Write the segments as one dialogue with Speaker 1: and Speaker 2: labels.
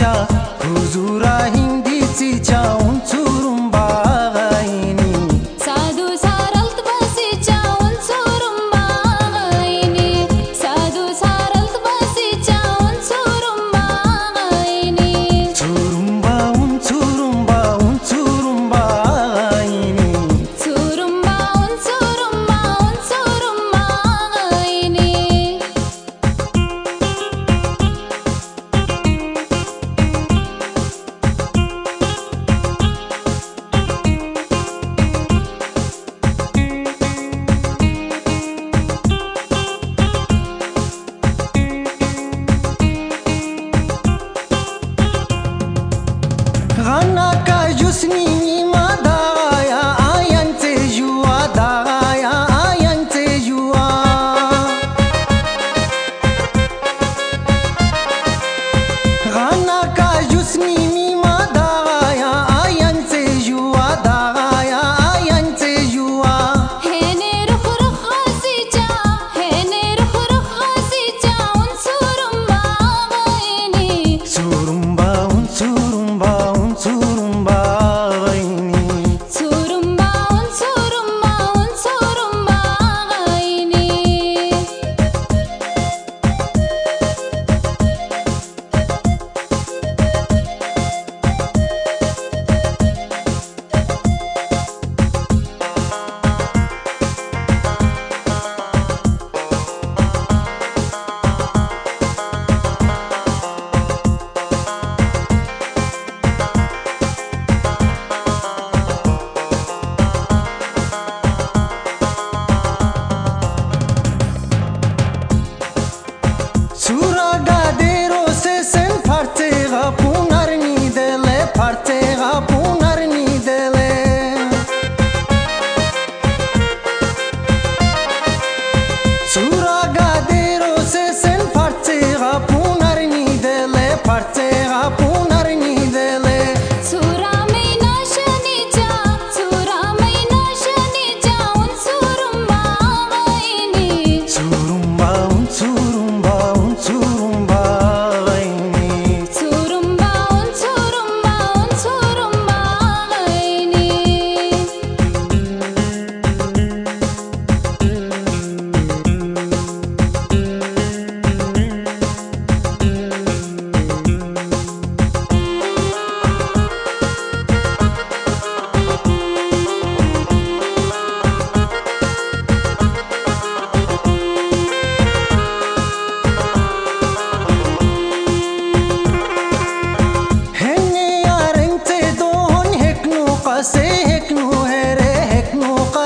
Speaker 1: hinditsicha huzura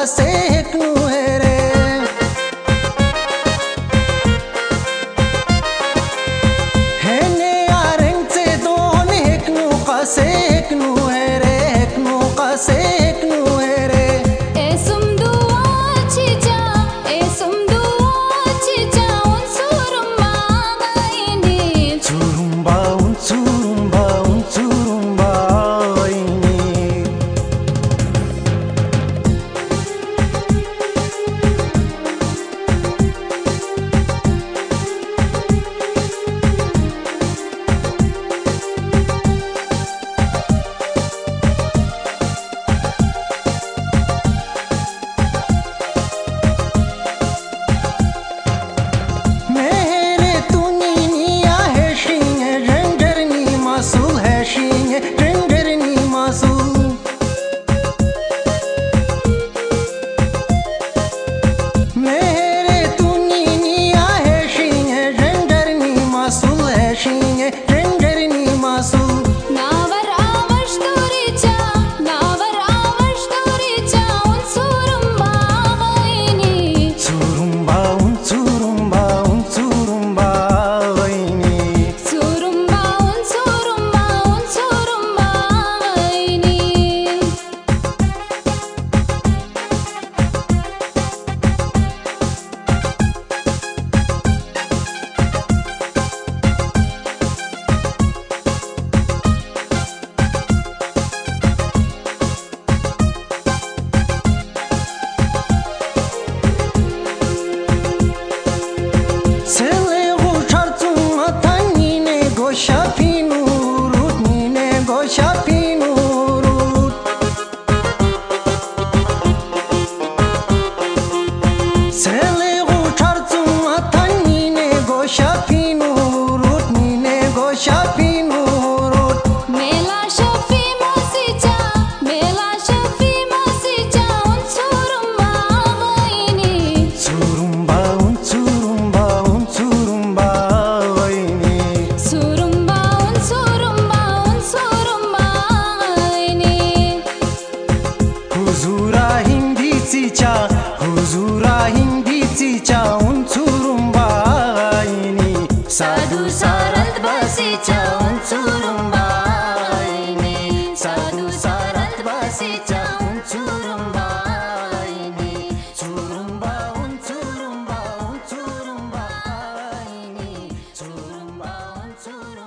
Speaker 1: seco shop basura.